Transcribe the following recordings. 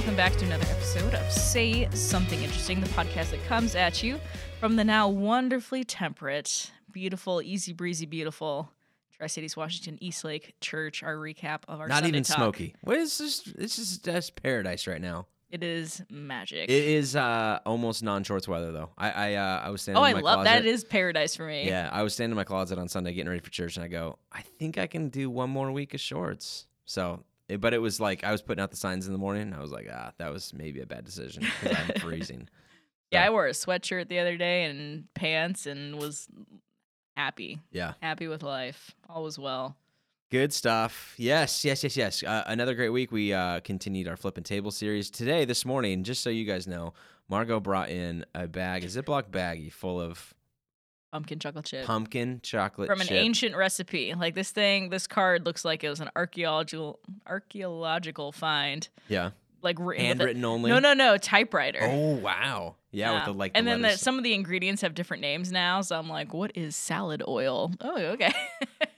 welcome back to another episode of Say Something Interesting, the podcast that comes at you from the now wonderfully temperate, beautiful, easy breezy, beautiful Tri Cities, Washington, Eastlake Church. Our recap of our Not Sunday even talk. smoky. What is this? This is just paradise right now. It is magic. It is uh, almost non-shorts weather though. I I, uh, I was standing. oh, I love that. closet. It is paradise for me. Yeah, I was standing in my closet on Sunday getting ready for church, and I go, I think I can do one more week of shorts. So, it, but it was like I was putting out the signs in the morning. And I was like, ah, that was maybe a bad decision because I'm freezing. Yeah, So, I wore a sweatshirt the other day and pants and was happy, yeah, happy with life. All was well. good stuff. Yes, yes, yes, yes. Uh, another great week. We uh, continued our flip and table series today. This morning, just so you guys know, Margot brought in a bag, a Ziploc baggie full of Pumpkin chocolate chip. pumpkin chocolate From an chip. ancient recipe. Like this thing, this card looks like it was an archaeological archaeological find. Yeah, Like written with a- handwritten only. No, no, no, typewriter. Oh wow! Yeah, with the like. and the then the, some of the ingredients have different names now. So I'm like, what is salad oil? Oh, okay.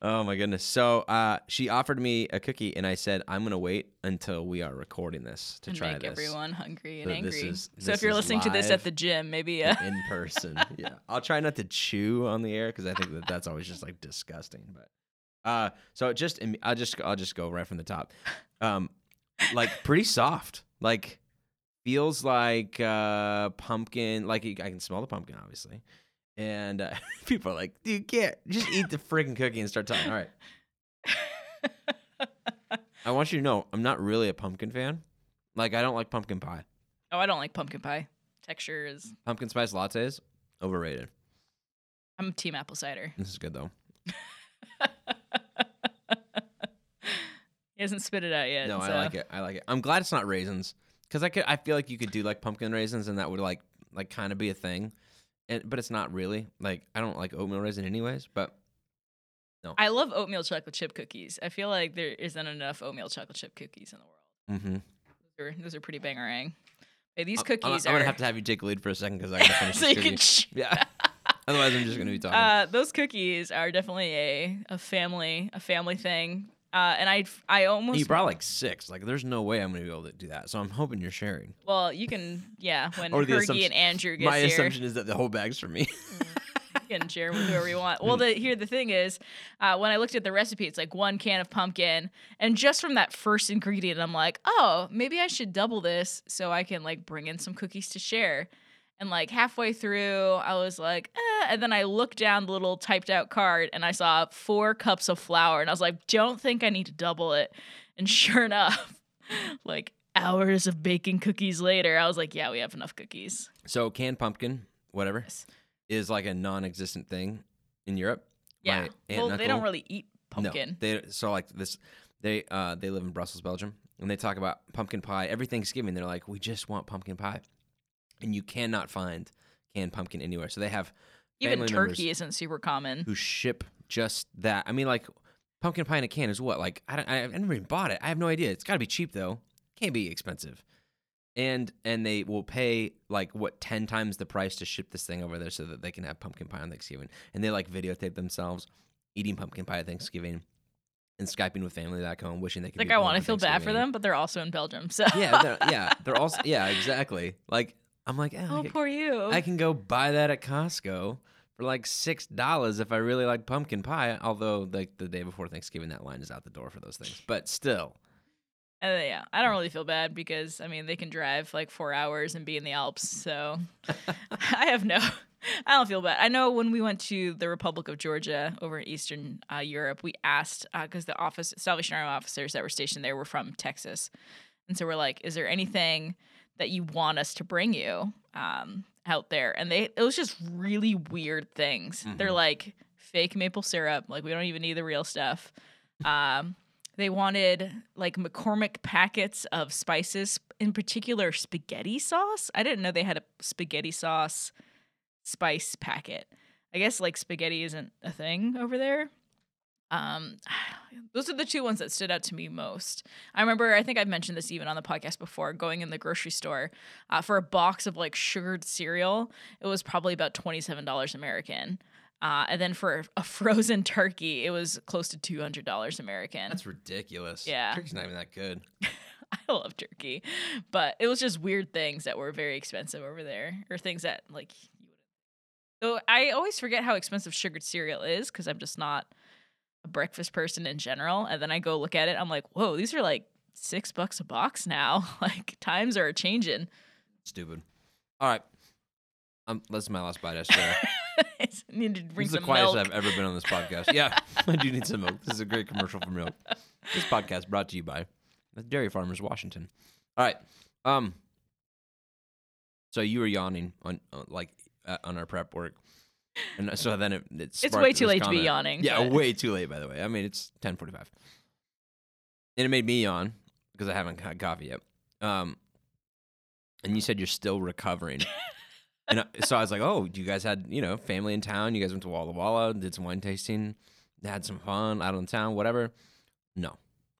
Oh my goodness! So uh, she offered me a cookie, and I said I'm gonna wait until we are recording this to and try make this everyone hungry and So angry. is- so if you're is listening to this at the gym, maybe uh, in person. yeah, I'll try not to chew on the air because I think that that's always just like disgusting. But uh, so just I'll just I'll just go right from the top. Um, like pretty soft. Like feels like uh pumpkin. Like I can smell the pumpkin, obviously. And uh, people are like, "You can't just eat the freaking cookie and start talking." All right. I want you to know I'm not really a pumpkin fan. Like I don't like pumpkin pie. oh, I don't like pumpkin pie. Texture is. Pumpkin spice lattes overrated. I'm team apple cider. This is good though. He hasn't spit it out yet. no, so. I like it. I like it. I'm glad it's not raisins because I could. I feel like you could do like pumpkin raisins and that would like like kind of be a thing, and but it's not really. Like I don't like oatmeal raisin anyways. But no, I love oatmeal chocolate chip cookies. I feel like there isn't enough oatmeal chocolate chip cookies in the world. mm-hmm. Those are, those are pretty bangerang. Hey, these I'm, cookies I'm, are. gonna have to have you take lead for a second because I gotta finish so you cookie. can. Sh- yeah. Otherwise, I'm just gonna be talking. uh, those cookies are definitely a, a family a family thing. Uh, and I I almost you brought like six. Like, there's no way I'm gonna be able to do that. So I'm hoping you're sharing. well you can yeah when Or Hergy and Andrew gets My here assumption is that the whole bag's for me. you can share with whoever you want. Well, the here the thing is, uh, when I looked at the recipe, it's like one can of pumpkin, and just from that first ingredient, I'm like, oh, maybe I should double this so I can like bring in some cookies to share. And like halfway through, I was like, eh. and then I looked down the little typed out card and I saw four cups of flour, and I was like, don't think I need to double it. And sure enough, like hours of baking cookies later, I was like, yeah, we have enough cookies. so canned pumpkin, whatever, Yes. is like a non-existent thing in Europe. Yeah. Well, they don't really eat pumpkin. No, they so like this. They uh they live in Brussels, Belgium, and they talk about pumpkin pie every Thanksgiving. They're like, we just want pumpkin pie, and you cannot find canned pumpkin anywhere. So they have Even turkey isn't super common. who ship just that. I mean, like pumpkin pie in a can is what? Like I don't. I, never even bought it. I have no idea. It's got to be cheap though. Can't be expensive. And and they will pay like what ten times the price to ship this thing over there so that they can have pumpkin pie on Thanksgiving. And they like videotape themselves eating pumpkin pie at Thanksgiving and skyping with family back home, wishing they could. Like I want to feel bad for them, but they're also in Belgium. So Yeah, they're, yeah, they're also yeah, exactly. Like I'm like, oh, oh, I, poor you. I can go buy that at Costco for like six dollars if I really like pumpkin pie. Although like the day before Thanksgiving, that line is out the door for those things. But still, Uh, yeah, I don't really feel bad because I mean they can drive like four hours and be in the Alps, so I have no. I don't feel bad. I know when we went to the Republic of Georgia over in Eastern uh, Europe, we asked because the office Salvation Army officers that were stationed there were from Texas, and so we're like, "Is there anything that you want us to bring you um, out there?" And they it was just really weird things. They're Mhm. like fake maple syrup, like we don't even need the real stuff. Um, they wanted like McCormick packets of spices, in particular spaghetti sauce. I didn't know they had a spaghetti sauce spice packet. I guess like spaghetti isn't a thing over there. Um, those are the two ones that stood out to me most. I remember, I think I've mentioned this even on the podcast before, going in the grocery store uh, for a box of like sugared cereal. It was probably about $27 American. Uh, and then for a frozen turkey, it was close to $200 American. that's ridiculous. Yeah. turkey's not even that good. I love turkey, but it was just weird things that were very expensive over there, or things that like. you wouldn't- So I always forget how expensive sugared cereal is because I'm just not a breakfast person in general. And then I go look at it, I'm like, whoa, these are like six bucks a box now. like times are changing. Stupid. All right. Um, that's my last bite. I swear. I need to bring this is the quietest milk. I've ever been on this podcast. Yeah, I do need some milk. This is a great commercial for milk. This podcast brought to you by Dairy Farmers Washington. All right. Um. So you were yawning on, on like uh, on our prep work, and so then it, it It's way too late to be yawning, Yeah, but- way too late. By the way, I mean it's ten forty five, and it made me yawn because I haven't had coffee yet. Um. And you said you're still recovering. And I, so I was like, "Oh, you guys had you know family in town? You guys went to Walla Walla, did some wine tasting, had some fun out in town, whatever." No,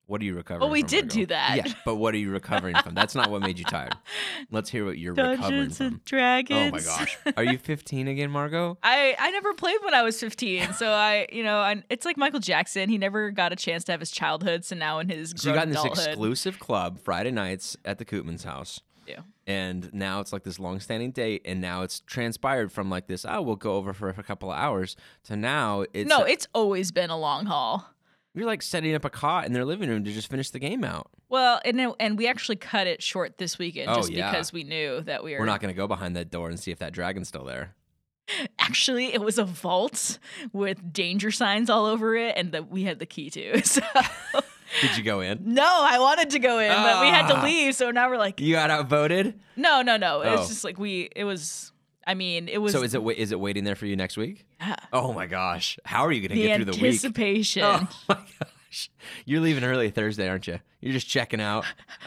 what are you recovering? From? Well, we did Margot? do that. Yeah, but what are you recovering from? That's not what made you tired. Let's hear what you're recovering Dungeons from. and Dragons. Oh my gosh, are you 15 again, Margot? I, I never played when I was 15, so I you know I, it's like Michael Jackson. He never got a chance to have his childhood, so now in his So you got in this adulthood, exclusive club Friday nights at the Koopman's house. Yeah. And now it's like this long-standing date, and now it's transpired from like this. Oh, we'll go over for a couple of hours to now it's no, it's always been a long haul. You're like setting up a cot in their living room to just finish the game out. Well, and and we actually cut it short this weekend Oh, just yeah. because we knew that we were. We're not going to go behind that door and see if that dragon's still there. Actually, it was a vault with danger signs all over it, and that we had the key to. So Did you go in? no, I wanted to go in, but we had to Ah. leave. So now we're like, You got outvoted. no, no, no. Oh. It's just like we. It was. I mean, it was. So is it is it waiting there for you next week? yeah, Oh my gosh, how are you going to get through the week? anticipation. Oh my gosh, you're leaving early Thursday, aren't you? You're just checking out.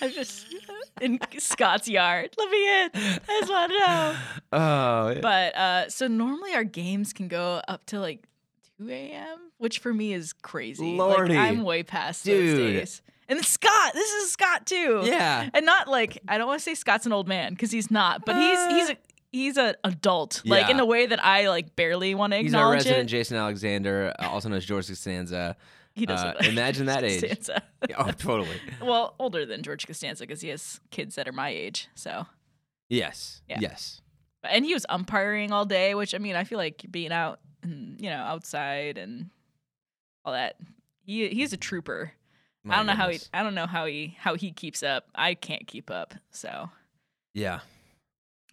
I'm just in Scott's yard. Let me in. I just want to know. Oh, But uh, so normally our games can go up to like 2 a.m., which for me is crazy. Lordy. Like, I'm way past Dude. those days. And Scott, this is Scott too. yeah. And not like I don't want to say Scott's an old man because he's not, but he's he's a he's an adult, like in a way that I like barely want to acknowledge. He's our resident it. Jason Alexander, uh, also known as George Costanza. He doesn't. uh, imagine that age. Costanza. Oh, totally. well, older than George Costanza because he has kids that are my age. So, Yes. Yeah. Yes. and he was umpiring all day, which I mean, I feel like being out and you know outside and all that. He he's a trooper. My I don't know how he. I don't know how he how he keeps up. I can't keep up. So Yeah.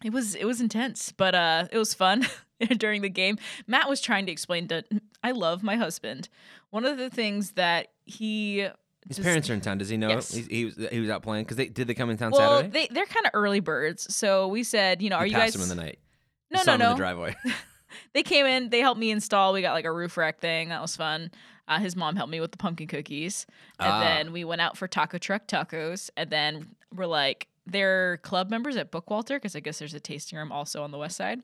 it was it was intense, but uh it was fun during the game. Matt was trying to explain to I love my husband. One of the things that he His just- parents are in town. Does he know? Yes. He's, he was he was out playing because they did they come in town well, Saturday? they they're kind of early birds. So we said, you know, are you passed guys him in the night. No, You saw no, him in no. the driveway. they came in they helped me install we got like a roof rack thing that was fun uh, his mom helped me with the pumpkin cookies and Ah. then we went out for taco truck tacos and then we're like they're club members at bookwalter because i guess there's a tasting room also on the west side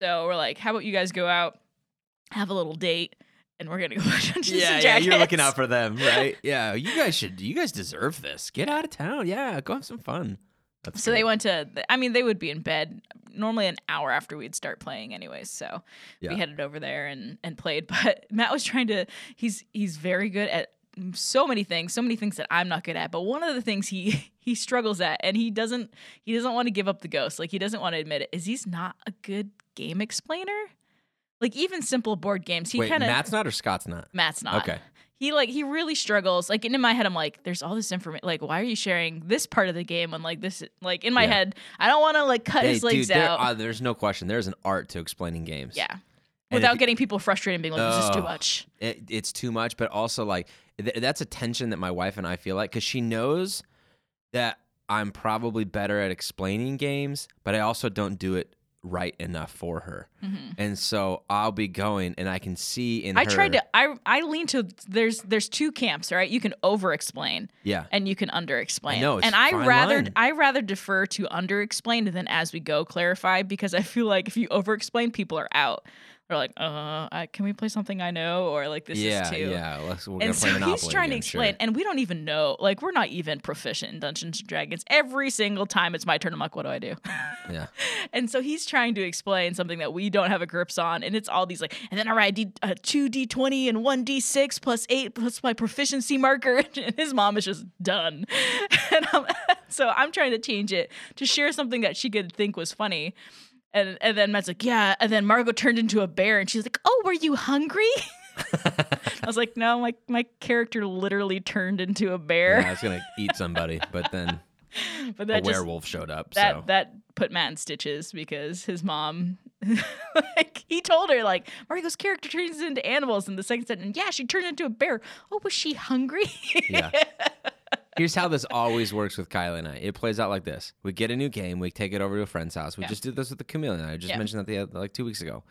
so we're like how about you guys go out have a little date and we're gonna go watch Dungeons yeah, yeah, you're looking out for them, right? yeah, you guys should. You guys deserve this. Get out of town. Yeah, go have some fun. That's so they went to i mean they would be in bed normally an hour after we'd start playing anyways so Yeah. we headed over there and and played but matt was trying to he's he's very good at so many things so many things that i'm not good at but one of the things he he struggles at and he doesn't he doesn't want to give up the ghost like he doesn't want to admit it is he's not a good game explainer like even simple board games he kind of Matt's not or Scott's not. matt's not Okay. He like he really struggles like and in my head i'm like there's all this information like why are you sharing this part of the game when like this like in my Yeah. head i don't want to like cut Hey, his legs dude, there, out uh, there's no question. There's an art to explaining games. yeah And without you- getting people frustrated and being like this is too much it, it's too much, but also like th- that's a tension that my wife and I feel like because she knows that I'm probably better at explaining games, but I also don't do it right enough for her, Mhm. and so I'll be going, and I can see in I her. tried to I I lean to there's there's two camps, right? You can over explain yeah, and you can under explain. It's and I rather line. I rather defer to under explain than as we go clarify because I feel like if you over explain people are out. Or like, uh, I, can we play something I know? Or like this yeah, is too. yeah. Let's, we're And play so Monopoly he's trying to again, sure. explain, and we don't even know. Like, we're not even proficient in Dungeons and Dragons. Every single time it's my turn, I'm like, what do I do? Yeah. And so he's trying to explain something that we don't have a grips on, and it's all these like, and then I write D, uh, two d20 and one d6 plus eight plus my proficiency marker, and his mom is just done. And I'm, so I'm trying to change it to share something that she could think was funny. And and then Matt's like, yeah. And then Margot turned into a bear, and she's like, oh, were you hungry? I was like, no, my my character literally turned into a bear. Yeah, I was gonna eat somebody, but then but a that just werewolf showed up. that so that put Matt in stitches because his mom like he told her like Margot's character turns into animals in the second sentence. Yeah, she turned into a bear. Oh, was she hungry? Yeah. Here's how this always works with Kylie and I. It plays out like this: we get a new game, we take it over to a friend's house. We Yeah. just did this with the chameleon. I just Yeah. mentioned that the other, like two weeks ago,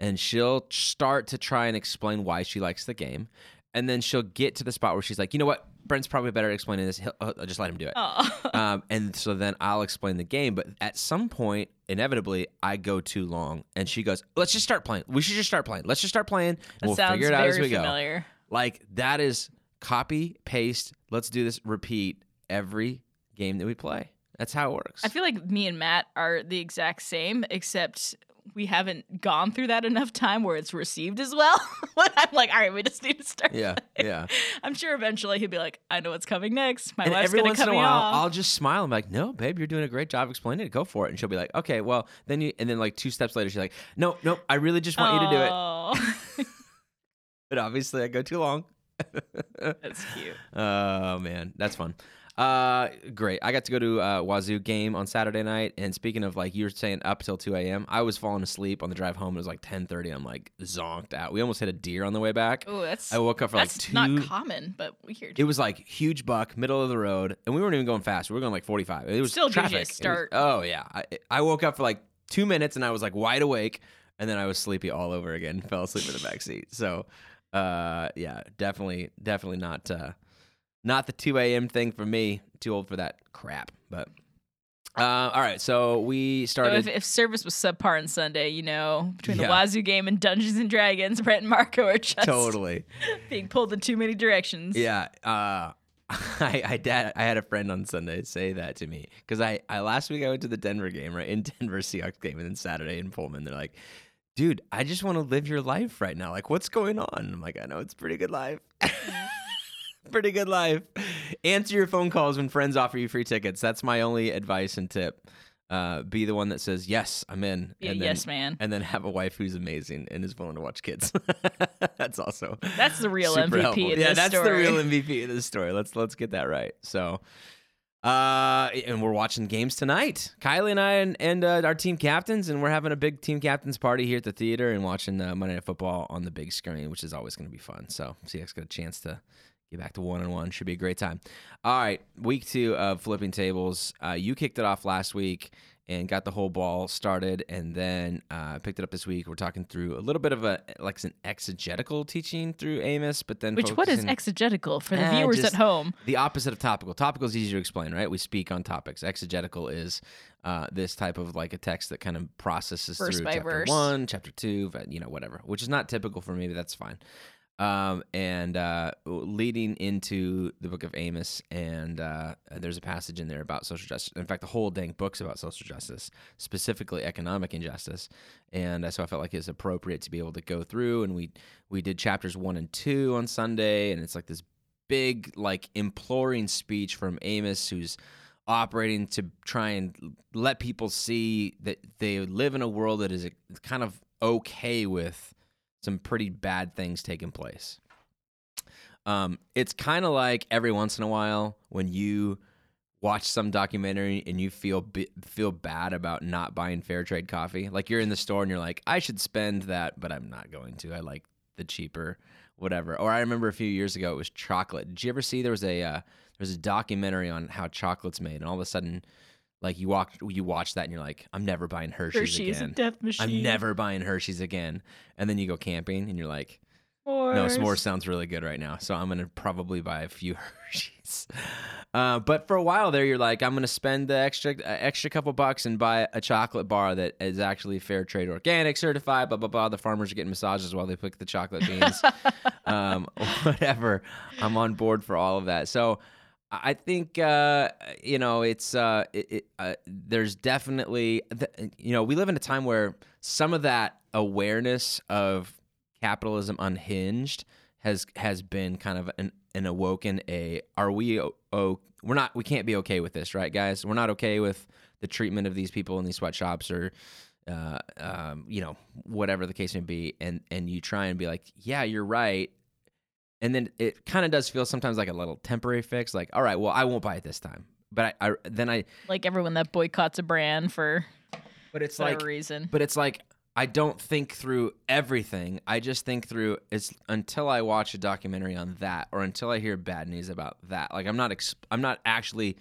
and she'll start to try and explain why she likes the game, and then she'll get to the spot where she's like, you know what, Brent's probably better at explaining this. He'll, I'll just let him do it. oh. um, and so then I'll explain the game. But at some point, inevitably, I go too long, and she goes, "Let's just start playing. We should just start playing. Let's just start playing, we'll figure it out as we go." Like that is copy paste. Let's do this. Repeat every game that we play. That's how it works. I feel like me and Matt are the exact same, except we haven't gone through that enough time where it's received as well. But I'm like, all right, we just need to start. yeah, yeah. I'm sure eventually he'll be like, I know what's coming next. My and wife's every gonna once cut in a while, off. I'll just smile. I'm like, "No, babe, you're doing a great job explaining it. Go for it." And she'll be like, "Okay, well, then you." And then like two steps later, she's like, "No, no, I really just want you to do it." Oh, But obviously, I go too long. That's cute. Oh man, that's fun. Uh, great. I got to go to uh, Wazzu game on Saturday night, and speaking of like you were saying up till two a.m., I was falling asleep on the drive home. It was like ten thirty. I'm like zonked out. We almost hit a deer on the way back. Oh, that's I woke up for like two. not common, but weird. it was like huge buck, middle of the road, and we weren't even going fast. We were going like forty five. It was Still gives you a traffic. It was- start. oh yeah, I, I woke up for like two minutes, and I was like wide awake, and then I was sleepy all over again. Fell asleep in the back seat. So, uh, yeah, definitely, definitely not, uh, not the two a.m. thing for me. Too old for that crap. But, uh, all right. So we So started. if, if service was subpar on Sunday, you know, between Yeah. the Wazzu game and Dungeons and Dragons, Brent and Margot are just Totally. being pulled in too many directions. Yeah. Uh, I I, dad, I had a friend on Sunday say that to me because I, I last week I went to the Denver game right in Denver Seahawks game and then Saturday in Pullman they're like, dude, I just want to live your life right now. Like, what's going on? I'm like, I know it's a pretty good life. pretty good life. Answer your phone calls when friends offer you free tickets. That's my only advice and tip. Uh, be the one that says yes, I'm in. Then, yes man. And then have a wife who's amazing and is willing to watch kids. That's also That's the real MVP in yeah, that's story. the real MVP of this story. Let's let's get that right. So, uh, and we're watching games tonight. Kylie and I and, and uh, our team captains, and we're having a big team captains party here at the theater and watching uh, Monday Night Football on the big screen, which is always going to be fun. So, CX got a chance to get back to one on one. Should be a great time. All right, week two of flipping tables. Uh, you kicked it off last week and got the whole ball started and then uh, picked it up this week we're talking through a little bit of a like an exegetical teaching through amos but then Which what is exegetical for the Eh, viewers at home? the opposite of topical. Topical is easy to explain, right? We speak on topics. Exegetical is uh, this type of like a text that kind of processes Verse through chapter verse. one, chapter two, but, you know, whatever, which is not typical for me, but that's fine. Um, and uh, leading into the book of Amos, and uh, there's a passage in there about social justice. In fact, the whole dang book's about social justice, specifically economic injustice. And uh, so I felt like it's appropriate to be able to go through, and we we did chapters one and two on Sunday, and it's like this big like imploring speech from Amos who's operating to try and let people see that they live in a world that is kind of okay with some pretty bad things taking place. Um, it's kind of like every once in a while when you watch some documentary and you feel bi- feel bad about not buying fair trade coffee. Like you're in the store and you're like, I should spend that, but I'm not going to. I like the cheaper whatever. Or I remember a few years ago it was chocolate. Did you ever see there was a uh, there was a documentary on how chocolate's made, and all of a sudden, like you walk you watch that and you're like, I'm never buying Hershey's, Hershey's a death machine. I'm never buying Hershey's again. And then you go camping and you're like, No, s'mores sounds really good right now. So I'm gonna probably buy a few Hershey's. Uh, but for a while there, you're like, I'm gonna spend the extra uh, extra couple bucks and buy a chocolate bar that is actually fair trade organic certified. Blah blah blah. The farmers are getting massages while they pick the chocolate beans. um, whatever. I'm on board for all of that. So I think uh, you know it's uh, it, it, uh, there's definitely you know we live in a time where some of that awareness of capitalism unhinged has has been kind of an, an awoken a are we oh we're not we can't be okay with this right guys? We're not okay with the treatment of these people in these sweatshops or uh, um, you know whatever the case may be. And and you try and be like yeah you're right and then it kind of does feel sometimes like a little temporary fix like all right well i won't buy it this time but i, I then i like everyone that boycotts a brand for but it's whatever like reason but it's like I don't think through everything. I just think through it's until I watch a documentary on that or until I hear bad news about that. Like I'm not exp- I'm not actually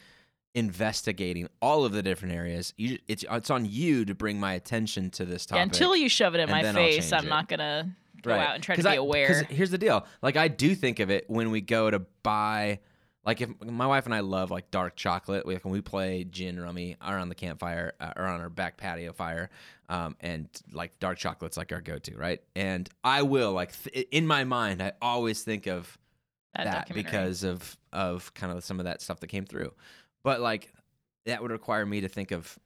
investigating all of the different areas. You, it's it's on you to bring my attention to this topic. yeah, until you shove it in my face i'm it. not gonna go Right. out and try to be I- aware here's the deal. Like I do think of it when we go to buy like if my wife and I love like dark chocolate, like when we play gin rummy around the campfire uh, or on our back patio fire, um, and like dark chocolate's like our go-to, right? And I will like th- in my mind, I always think of that, that because of of kind of some of that stuff that came through. But like that would require me to think of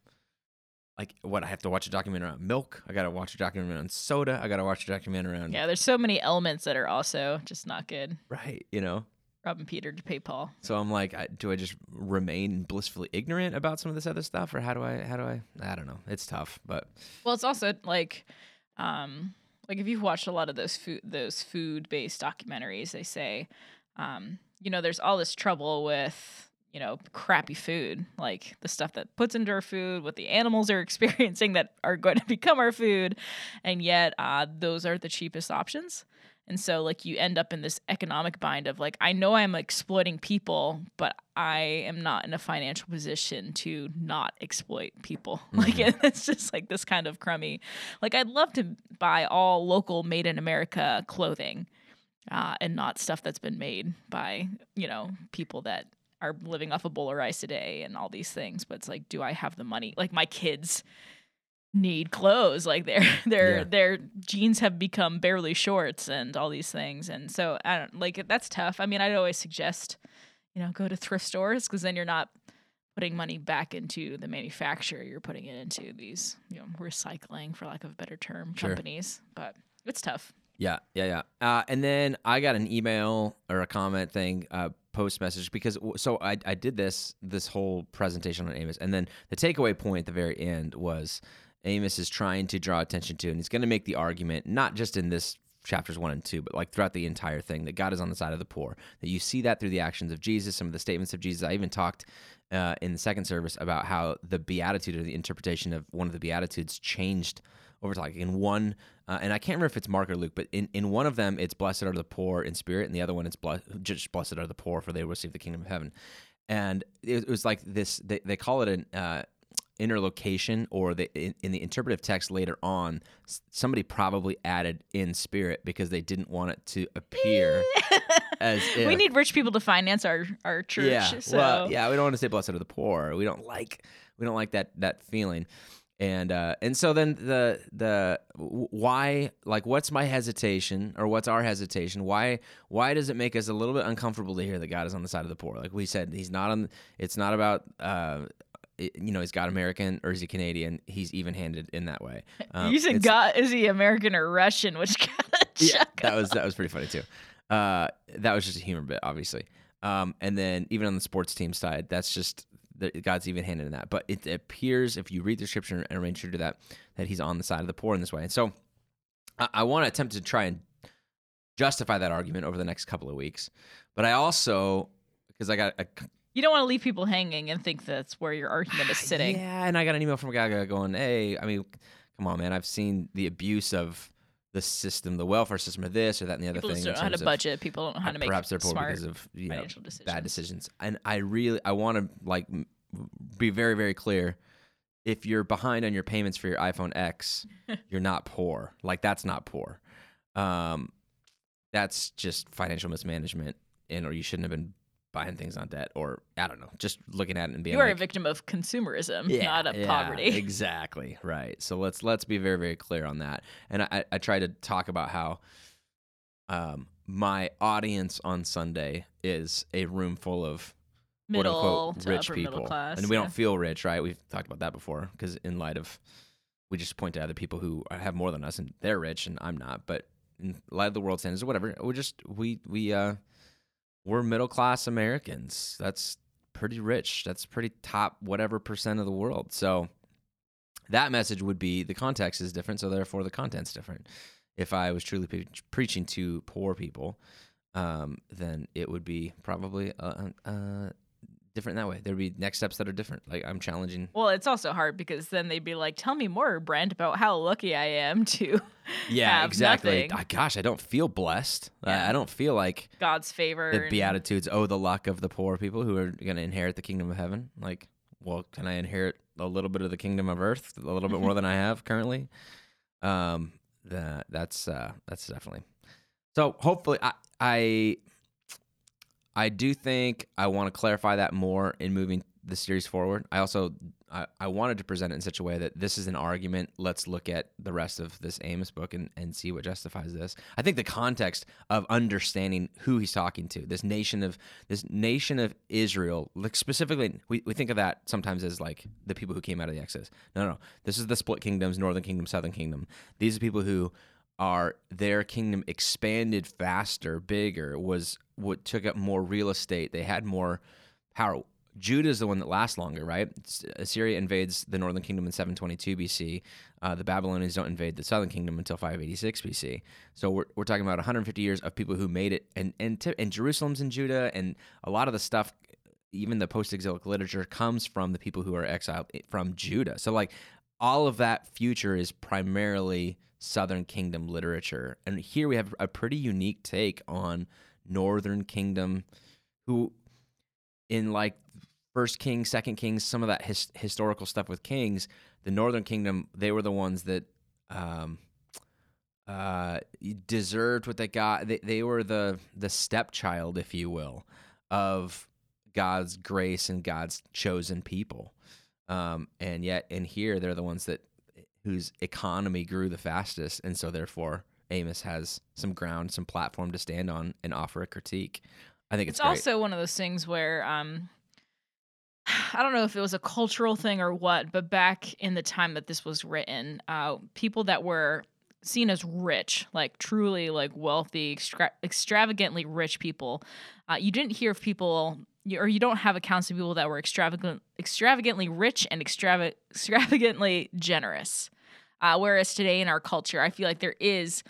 like what I have to watch a documentary on milk. I got to watch a documentary on soda. I got to watch a documentary on yeah there's so many elements that are also just not good right, you know. robbing peter to pay paul So I'm like, I, do I just remain blissfully ignorant about some of this other stuff, or how do I? How do I? I don't know. It's tough, but Well, it's also like, um, like if you've watched a lot of those food those food based documentaries, they say, um, you know, there's all this trouble with you know crappy food, like the stuff that puts into our food, what the animals are experiencing that are going to become our food, and yet uh, those are the cheapest options. And so, like, you end up in this economic bind of like, I know I'm exploiting people, but I am not in a financial position to not exploit people. Like, it's just like this kind of crummy. Like, I'd love to buy all local, made in America clothing, uh, and not stuff that's been made by you know people that are living off a bowl of rice a day and all these things. But it's like, do I have the money? Like, my kids need clothes like their their Yeah. their jeans have become barely shorts and all these things and so i don't like that's tough i mean i'd always suggest you know go to thrift stores because then you're not putting money back into the manufacturer you're putting it into these you know recycling for lack of a better term Sure. companies but it's tough yeah, yeah, yeah. Uh, and then I got an email or a comment thing, uh, post message because so I I did this this whole presentation on Amos, and then the takeaway point at the very end was Amos is trying to draw attention to, and he's going to make the argument not just in this chapters one and two, but like throughout the entire thing that God is on the side of the poor. That you see that through the actions of Jesus, some of the statements of Jesus. I even talked uh, in the second service about how the beatitude or the interpretation of one of the beatitudes changed over time. Like in one, uh, and I can't remember if it's Mark or Luke, but in, in one of them it's blessed are the poor in spirit, and the other one it's ble- just blessed are the poor for they receive the kingdom of heaven. And it, it was like this. They, they call it an. Uh, interpolation or the in, in the interpretive text later on somebody probably added in spirit because they didn't want it to appear as if we need rich people to finance our our church yeah so. well yeah we don't want to say blessed are the poor. We don't like we don't like that that feeling. And uh and so then the the why like what's my hesitation or what's our hesitation? Why why does it make us a little bit uncomfortable to hear that god is on the side of the poor? Like we said he's not on it's not about uh you know, he's got American or is he Canadian? He's even-handed in that way. Um, you said god is he american or russian which kind of yeah, that was that was pretty funny too. Uh, that was just a humor bit, obviously. Um, and then even on the sports team side, that's just God's even handed in that. But it appears if you read the scripture and true to that, that He's on the side of the poor in this way. And so, I, I want to attempt to try and justify that argument over the next couple of weeks. But I also because I got a you don't want to leave people hanging and think that's where your argument is sitting Yeah, and I got an email from a guy going, "Hey, I mean, come on, man. I've seen the abuse of the system, the welfare system, or this or that and the other people thing." in don't know how to budget people don't know how uh, to make perhaps they're poor smart because of you know financial decisions bad decisions. And I really I want to like be very very clear. If you're behind on your payments for your iPhone X, you're not poor. Like that's not poor. Um, that's just financial mismanagement, and or you shouldn't have been buying things on debt, or I don't know, just looking at it and being You are like, a victim of consumerism, yeah, not of yeah, poverty. Exactly right. So let's let's be very very clear on that. And I, I try to talk about how um, my audience on Sunday is a room full of quote Middle unquote to rich upper people, middle class. and we yeah. don't feel rich, right? We've talked about that before because in light of we just point to other people who have more than us and they're rich and I'm not, but in light of the world standards or whatever, we're just we we uh we're middle class Americans. That's pretty rich. That's pretty top whatever percent of the world. So that message would be the context is different, so therefore the content's different. If I was truly pre- preaching to poor people, um, then it would be probably uh, uh, different that way. There'd be next steps that are different. Like I'm challenging. Well, it's also hard because then they'd be like, "Tell me more, Brent, about how lucky I am to Yeah, exactly. Ah, gosh, I don't feel blessed. I- Yeah. I don't feel like God's favor." the and- beatitudes. Oh, the luck of the poor people who are going to inherit the kingdom of heaven. Like, well, can I inherit a little bit of the kingdom of earth, a little bit more than I have currently? Um, that that's uh, that's definitely. So hopefully, I I I do think I want to clarify that more in moving the series forward. I also I, I wanted to present it in such a way that this is an argument. Let's look at the rest of this Amos book and, and see what justifies this. I think the context of understanding who he's talking to, this nation of this nation of Israel, like specifically, we, we think of that sometimes as like the people who came out of the Exodus. No, no, no. This is the split kingdoms, northern kingdom, southern kingdom. These are people who are their kingdom expanded faster, bigger, was what took up more real estate. They had more power. Judah is the one that lasts longer, right? Assyria invades the northern kingdom in 722 BC. Uh, the Babylonians don't invade the southern kingdom until 586 BC. So we're, we're talking about 150 years of people who made it, and and and Jerusalem's in Judah, and a lot of the stuff, even the post-exilic literature, comes from the people who are exiled from Judah. So like all of that future is primarily southern kingdom literature, and here we have a pretty unique take on northern kingdom, who in like first kings second kings some of that his, historical stuff with kings the northern kingdom they were the ones that um uh deserved what they got. They, they were the the stepchild if you will of god's grace and god's chosen people. Um and yet in here they're the ones that whose economy grew the fastest and so therefore amos has some ground some platform to stand on and offer a critique i think it's, It's also one of those things where um I don't know if it was a cultural thing or what, but back in the time that this was written, uh, people that were seen as rich, like truly like wealthy, extra- extravagantly rich people, uh, you didn't hear of people you- or you don't have accounts of people that were extravagant, extravagantly rich and extrava- extravagantly generous. Uh, whereas today in our culture, I feel like there is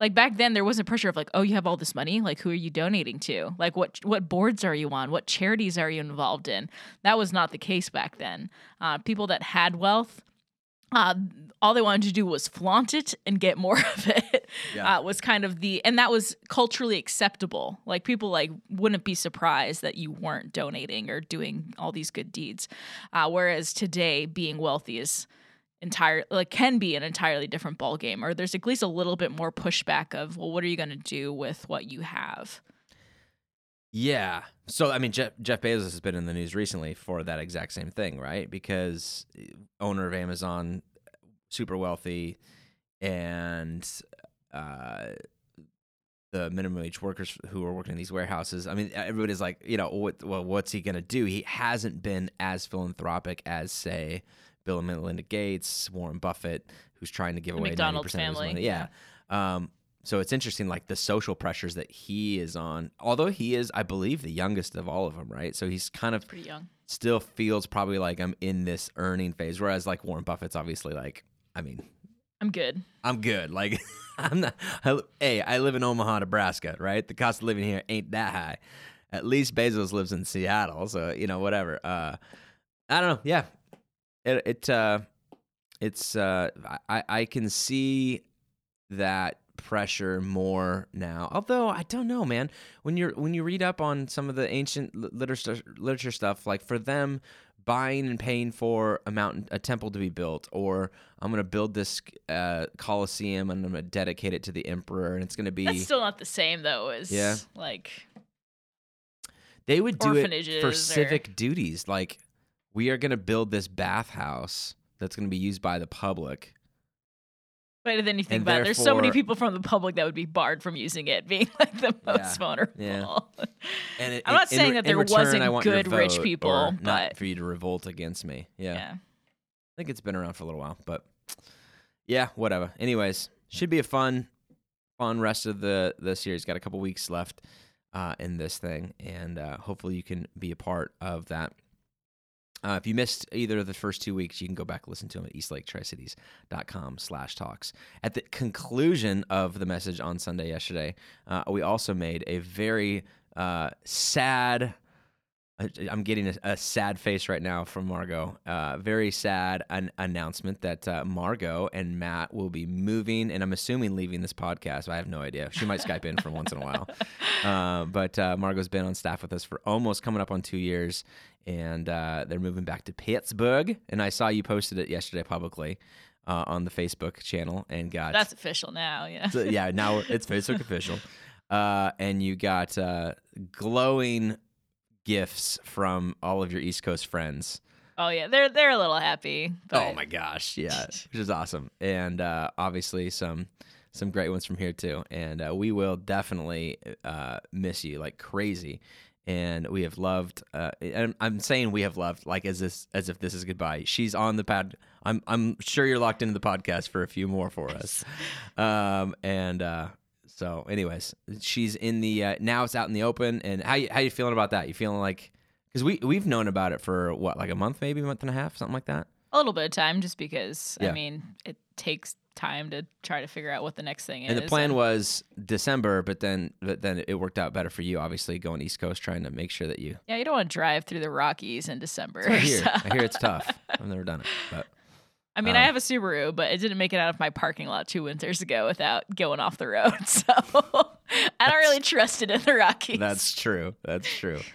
like back then there wasn't pressure of like oh you have all this money? Like who are you donating to? Like what what boards are you on? What charities are you involved in? That was not the case back then. Uh, people that had wealth uh, all they wanted to do was flaunt it and get more of it Yeah. uh, was kind of the and that was culturally acceptable. Like people like wouldn't be surprised that you weren't donating or doing all these good deeds. Uh, whereas today being wealthy is entire like can be an entirely different ball game or there's at least a little bit more pushback of well what are you going to do with what you have Yeah. So I mean, Jeff, Jeff Bezos has been in the news recently for that exact same thing, right? Because eh, owner of Amazon, super wealthy, and uh, the minimum wage workers who are working in these warehouses. I mean, everybody's like, you know, what, well, what's he gonna do? He hasn't been as philanthropic as, say, Bill and Melinda Gates, Warren Buffett, who's trying to give The away McDonald's 90% of his family, money. Yeah. Um, so it's interesting, like the social pressures that he is on. Although he is, I believe, the youngest of all of them, right? So he's kind of pretty young still feels probably like I'm in this earning phase. Whereas like Warren Buffett's obviously like, I mean, i'm good I'm good. Like I'm not. I, hey, I live in Omaha, Nebraska, right? The cost of living here ain't that high. At least Bezos lives in Seattle, so you know whatever. Uh, I don't know. Yeah, it it uh, it's uh, I I can see that pressure more now. Although I don't know, man. When you're when you read up on some of the ancient literature literature stuff, like for them, buying and paying for a mountain, a temple to be built, or I'm gonna build this uh, coliseum and I'm gonna dedicate it to the emperor, and it's gonna be. That's still not the same though as Yeah. like they would do it for orphanages or- civic duties, like we are gonna build this bathhouse that's gonna be used by the public. but then you think And about it, there's so many people from the public that would be barred from using it, being like the most Yeah. vulnerable. Yeah. And it, I'm not in- saying in that there return, wasn't I want your good rich people, but- for you to revolt against me. Yeah. yeah. I think it's been around for a little while, but yeah, whatever. Anyways, should be a fun, fun rest of the the series. Got a couple weeks left uh, in this thing, and uh, hopefully you can be a part of that. Uh, if you missed either of the first two weeks, you can go back and listen to them at eastlaketricities.com slash talks. At the conclusion of the message on Sunday yesterday, uh, we also made a very uh, sad I- I'm getting a, a sad face right now from Margot. Uh, very sad an- announcement that uh, Margot and Matt will be moving, and I'm assuming leaving this podcast. I have no idea. She might Skype in from once in a while. Uh, but uh, Margot's been on staff with us for almost coming up on two years, and uh, they're moving back to Pittsburgh. And I saw you posted it yesterday publicly uh, on the Facebook channel, and got That's official now. Yeah. so, yeah, now it's Facebook official. Uh, and you got uh, glowing gifts from all of your East Coast friends. Oh yeah, they're they're a little happy. But Oh my gosh, yeah, which is awesome, and uh, obviously some some great ones from here too. And uh, we will definitely uh, miss you like crazy. And we have loved. Uh, and I'm saying we have loved like as this as if this is goodbye. She's on the pad. I'm I'm sure you're locked into the podcast for a few more for us. Um, and uh, so, anyways, she's in the uh, now. It's out in the open. And how you how you feeling about that? You feeling like because we we've known about it for what like a month, maybe a month and a half, something like that. a little bit of time, just because Yeah. I mean it takes time to try to figure out what the next thing is. And the plan was December, but then but then it worked out better for you, obviously going East Coast, trying to make sure that you. yeah, you don't want to drive through the Rockies in December. Right here. so- I hear it's tough. I've never done it, but I mean, I Um, have a Subaru, but it didn't make it out of my parking lot two winters ago without going off the road. So I don't really trust it in the Rockies. that's true. That's true.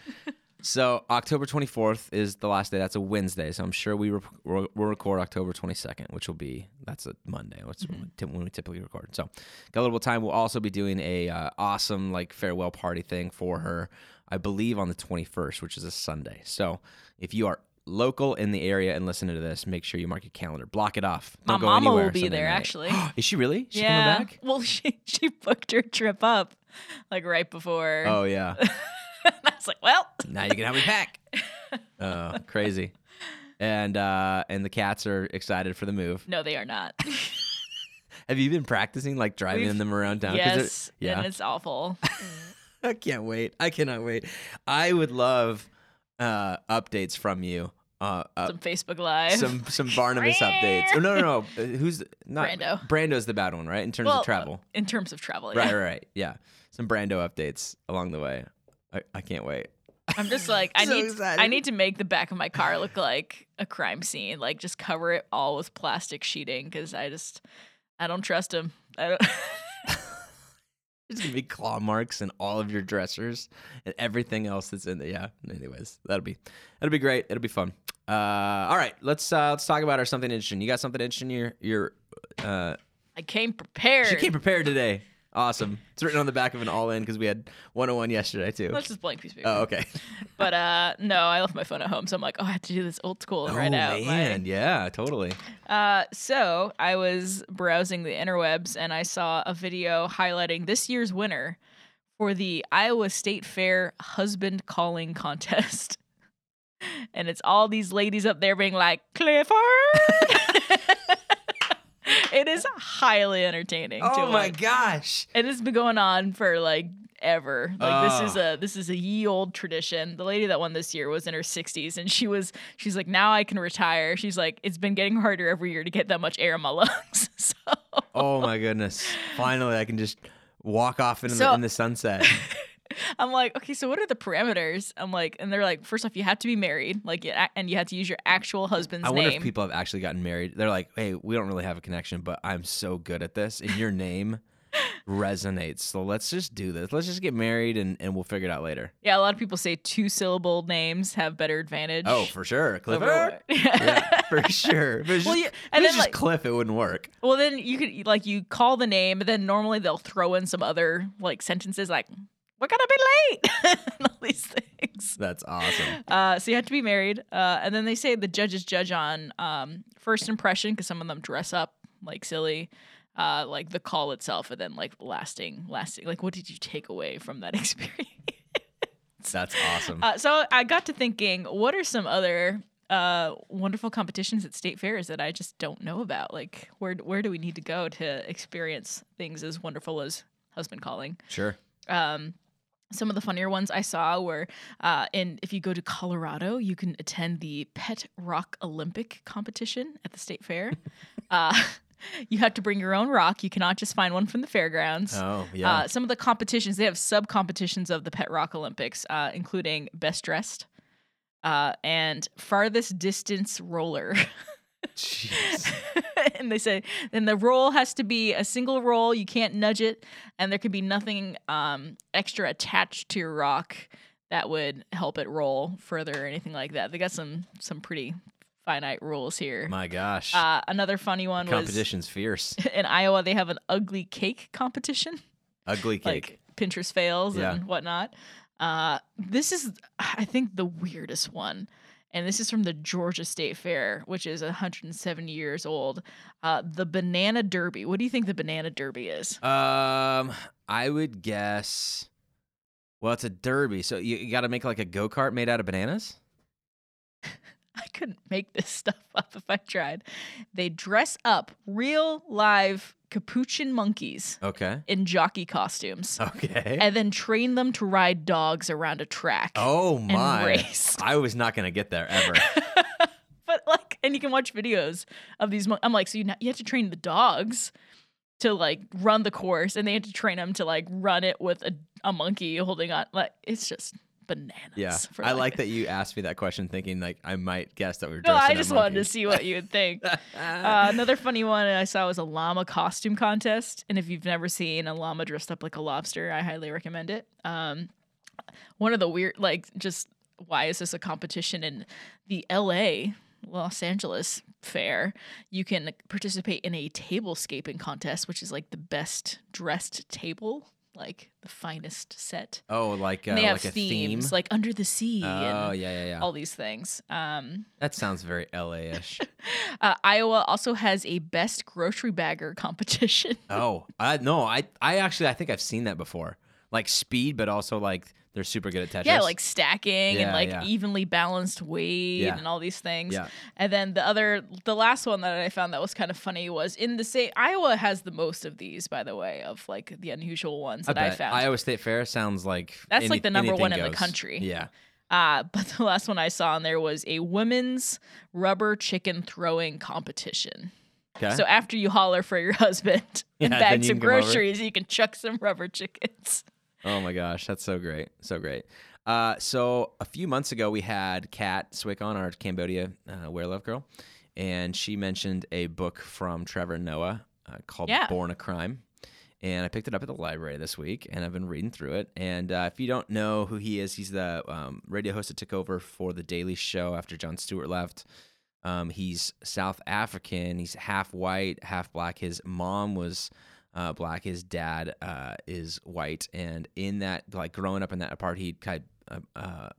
So October 24th is the last day. That's a Wednesday. So I'm sure we rep- we'll record October 22nd, which will be that's a Monday. That's when we when we typically record. So got a little time. We'll also be doing a uh, awesome like farewell party thing for her. I believe on the 21st, which is a Sunday. So if you are local in the area and listening to this, make sure you mark your calendar. Block it off. My Don't go mama will be Sunday there, night. actually. is she really? She yeah. coming back? Well, she she booked her trip up like right before. Oh yeah. I was like, well, now you can help me pack. Oh, crazy. And uh and the cats are excited for the move. no, they are not. Have you been practicing like driving We've- them around town? yes, Yeah. and it's awful. I can't wait. I cannot wait. I would love uh updates from you. Uh, uh Some Facebook Live. some some Barnabas updates. Oh, no, no, no. Uh, Who's not Brando. Brando's the bad one, right? In terms well, of travel. in terms of travel. Right, Yeah. right, right. Yeah. Some Brando updates along the way. I, I can't wait. I'm just like I So need excited. I need to make the back of my car look like a crime scene. Like just cover it all with plastic sheeting because I just I don't trust him. I don't. There's gonna be claw marks in all of your dressers and everything else that's in there. Yeah. Anyways, that'll be that'll be great. It'll be fun. Uh, all right, let's uh, let's talk about our something interesting. You got something interesting? Your your uh, I came prepared. she came prepared today. Awesome. It's written on the back of an all in because we had 101 yesterday too. Let's just blank piece of paper. Oh, okay. But uh, no, I left my phone at home, so I'm like, oh, I have to do this old school right now. oh my- man, yeah, totally. Uh, so I was browsing the interwebs and I saw a video highlighting this year's winner for the Iowa State Fair husband calling contest. and it's all these ladies up there being like, Clifford. it is highly entertaining. to Oh my watch. gosh. And it's been going on for like ever. Like this is Ah. a this is a ye old tradition. The lady that won this year was in her 60s and she was she's like now I can retire. She's like it's been getting harder every year to get that much air in my lungs. so Oh my goodness. Finally, I can just walk off into the, in the sunset. I'm like, okay, so what are the parameters? I'm like, and they're like, first off, you have to be married, like, and you have to use your actual husband's name. I wonder name. if people have actually gotten married. They're like, "Hey, we don't really have a connection, but I'm so good at this. In your name, resonates. So let's just do this. Let's just get married and, and we'll figure it out later. Yeah, a lot of people say two syllable names have better advantage. Oh, for sure. Clifford? yeah, for sure. If it was Well, just, if and then, just like- Cliff, it wouldn't work. Well, then you could like you call the name, but then normally they'll throw in some other like sentences like "We're gonna be late" and all these things. That's awesome. Uh, so you have to be married, uh, and then they say the judges judge on um, first impression because some of them dress up like silly, uh, like the call itself, and then like lasting, lasting. Like, what did you take away from that experience? That's awesome. Uh, so I got to thinking, what are some other uh, wonderful competitions at state fairs that I just don't know about? Like, where where do we need to go to experience things as wonderful as husband calling? sure. Um, some of the funnier ones I saw were uh, in if you go to Colorado, you can attend the Pet Rock Olympic competition at the state fair. uh, you have to bring your own rock. You cannot just find one from the fairgrounds. Oh, yeah. Uh, some of the competitions they have sub competitions of the Pet Rock Olympics, uh, including best dressed uh, and farthest distance roller. Jeez. and they say then the roll has to be a single roll. You can't nudge it, and there could be nothing um, extra attached to your rock that would help it roll further or anything like that. They got some some pretty finite rules here. My gosh. Uh, another funny one was Competition's fierce. in Iowa. They have an ugly cake competition Ugly cake. like Pinterest fails Yeah. and whatnot. Uh, this is, I think, the weirdest one. And this is from the Georgia State Fair, which is 170 years old. Uh, the Banana Derby. What do you think the Banana Derby is? Um, I would guess. Well, it's a derby, so you, you got to make like a go kart made out of bananas. I couldn't make this stuff up if I tried. They dress up real live capuchin monkeys Okay. in jockey costumes Okay. and then train them to ride dogs around a track. oh my! race. I was not gonna get there ever. but like and you can watch videos of these mon- i'm like so you, na- you have to train the dogs to like run the course and they have to train them to like run it with a, a monkey holding on like it's just bananas yeah, I like that you asked me that question, thinking like I might guess that we were. no i just wanted to see what you would think. Uh, another funny one i saw was a llama costume contest and if you've never seen a llama dressed up like a lobster i highly recommend it. Um, one of the weird like just why is this a competition in the la los angeles fair? You can participate in a tablescaping contest which is like the best dressed table like the finest set oh, like uh, they have like a themes theme. like under the sea oh and yeah, yeah, yeah. all these things um That sounds very LA-ish. uh, Iowa also has a best grocery bagger competition. oh, I no, I I actually I think I've seen that before. Like speed, but also like they're super good at Tetris. yeah, like stacking Yeah, and like yeah. evenly balanced weight Yeah. and all these things. Yeah. And then the other, the last one that I found that was kind of funny was in the state. Iowa has the most of these, by the way, of like the unusual ones I that I, found. Iowa State Fair sounds like That's any- like the number one in the country. Yeah. Uh, but the last one I saw on there was a women's rubber chicken throwing competition. Okay. So after you holler for your husband and Yeah, then bags of can come over. groceries, you can chuck some rubber chickens. Oh my gosh, that's so great, so great. Uh, so a few months ago, we had Kat Swick on our Cambodia uh, Wear Love Girl, and she mentioned a book from Trevor Noah uh, called Yeah. Born a Crime. And I picked it up at the library this week, and I've been reading through it. And uh, if you don't know who he is, he's the um, radio host that took over for the Daily Show after Jon Stewart left. Um, he's South African. He's half white, half black. His mom was uh, black. His dad uh, is white, and in that, like growing up in that apartheid type uh, uh,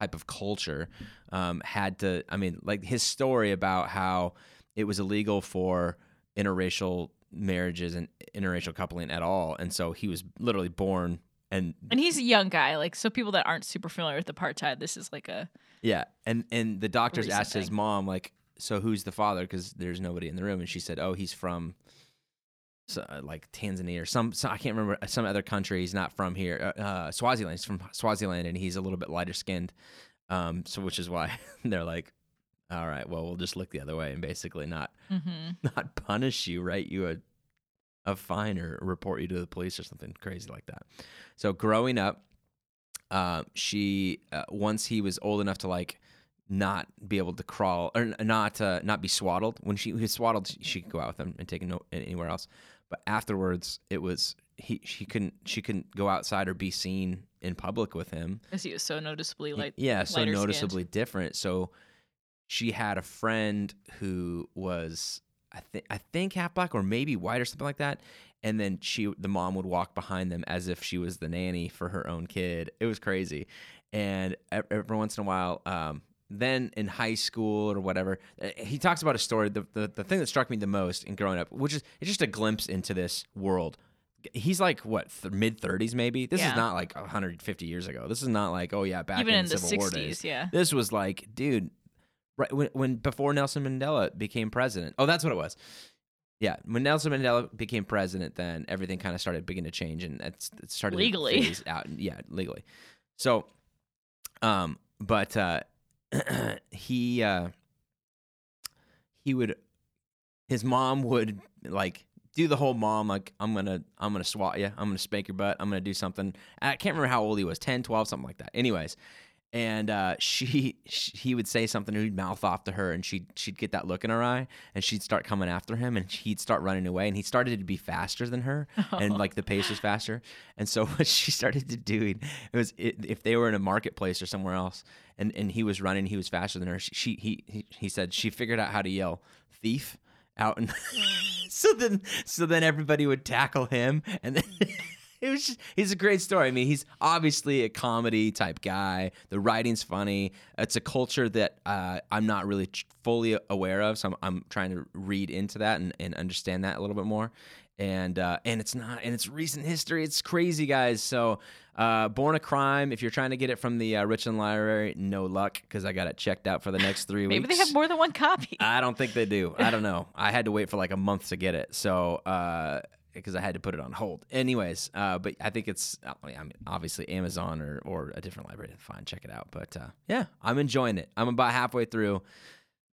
type of culture, um, had to. I mean, like his story about how it was illegal for interracial marriages and interracial coupling at all, and so he was literally born and And he's a young guy, like so people that aren't super familiar with apartheid, this is like a Yeah, and and the doctors asked his mom like, "So who's the father?" Because there's nobody in the room, and she said, "Oh, he's from." So, uh, like Tanzania or some, some, I can't remember uh, some other country. He's not from here. Uh, uh, Swaziland. He's from Swaziland, and he's a little bit lighter skinned. Um, so which is why they're like, all right, well, we'll just look the other way and basically not mhm. not punish you, write you a a fine or report you to the police or something crazy like that. So growing up, uh, she uh, once he was old enough to like not be able to crawl or not uh, not be swaddled. When she he was swaddled, she, could go out with him and take him no, anywhere else. But afterwards, it was he she couldn't she couldn't go outside or be seen in public with him. Because he was so noticeably like yeah, so noticeably different. So she had a friend who was I think I think half black or maybe white or something like that. And then she the mom would walk behind them as if she was the nanny for her own kid. It was crazy. And every once in a while, um, then in high school or whatever, uh, he talks about a story. The, the the thing that struck me the most in growing up, which is it's just a glimpse into this world. He's like what th- mid thirties maybe. This Yeah. is not like 150 years ago. This is not like oh yeah back even in, in the Civil War 60s, days. yeah. This was like, dude, right when, when before Nelson Mandela became president. Oh, that's what it was. Yeah, when Nelson Mandela became president, then everything kind of started beginning to change, and it's it started Legally. out. Yeah, legally. So, um, but uh, he uh, he would his mom would like do the whole mom like i'm gonna i'm gonna swat you i'm gonna spank your butt. I'm gonna do something. I can't remember how old he was 10 12 something like that. Anyways and uh, she, she he would say something and he'd mouth off to her and she'd she'd get that look in her eye and she'd start coming after him and he'd start running away and he started to be faster than her and like the pace was faster. And so what she started to do it was it, if they were in a marketplace or somewhere else and and he was running he was faster than her she, she he, he he said she figured out how to yell thief out and so then so then everybody would tackle him and then it was just, he's a great story. I mean, he's obviously a comedy type guy. The writing's funny. It's a culture that uh, I'm not really fully aware of, so I'm, I'm trying to read into that and, and understand that a little bit more. And uh, and it's not and it's recent history. It's crazy, guys. So, uh, Born a Crime. If you're trying to get it from the uh, Richland Library, no luck because I got it checked out for the next three Maybe weeks. Maybe they have more than one copy. I don't think they do. I don't know. I had to wait for like a month to get it. So, uh, because I had to put it on hold. Anyways, uh, but I think it's, I mean, obviously Amazon or, or a different library. Fine, check it out. But uh, yeah, I'm enjoying it. I'm about halfway through.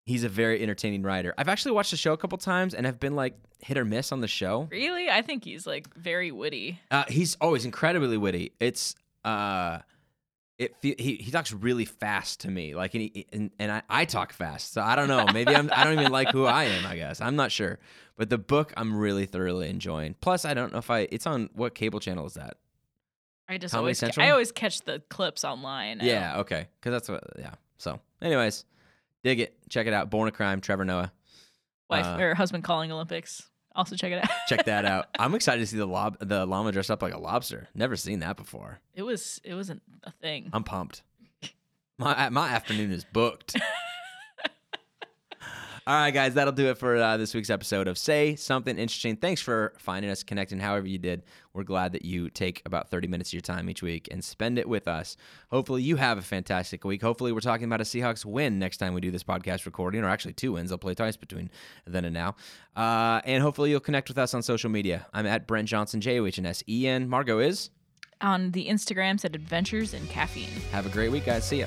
He's a very entertaining writer. I've actually watched the show a couple times and have been like hit or miss on the show. really? I think he's like very witty. Uh, he's always incredibly witty. It's uh, it fe- he he talks really fast to me. Like and he, and, and I, I talk fast, so I don't know. Maybe I'm I don't even like who I am. I guess I'm not sure. But the book I'm really thoroughly enjoying. Plus, I don't know if I it's on what cable channel is that? I just Comedy always Central? I always catch the clips online. Yeah, okay, because that's what yeah. So, anyways, dig it. Check it out. Born a Crime. Trevor Noah. wife Uh, or husband calling Olympics. Also check it out. Check that out. I'm excited to see the lob the llama dressed up like a lobster. Never seen that before. it was it wasn't a thing. I'm pumped. My my afternoon is booked. All right, guys, that'll do it for uh, this week's episode of Say Something Interesting. Thanks for finding us, connecting however you did. We're glad that you take about 30 minutes of your time each week and spend it with us. Hopefully, you have a fantastic week. Hopefully, we're talking about a Seahawks win next time we do this podcast recording, or actually two wins. I'll play twice between then and now. Uh, and hopefully, you'll connect with us on social media. I'm at Brent Johnsen, J O H N S E N. Margot is. On the Instagrams at Adventures in Caffeine. Have a great week, guys. See ya.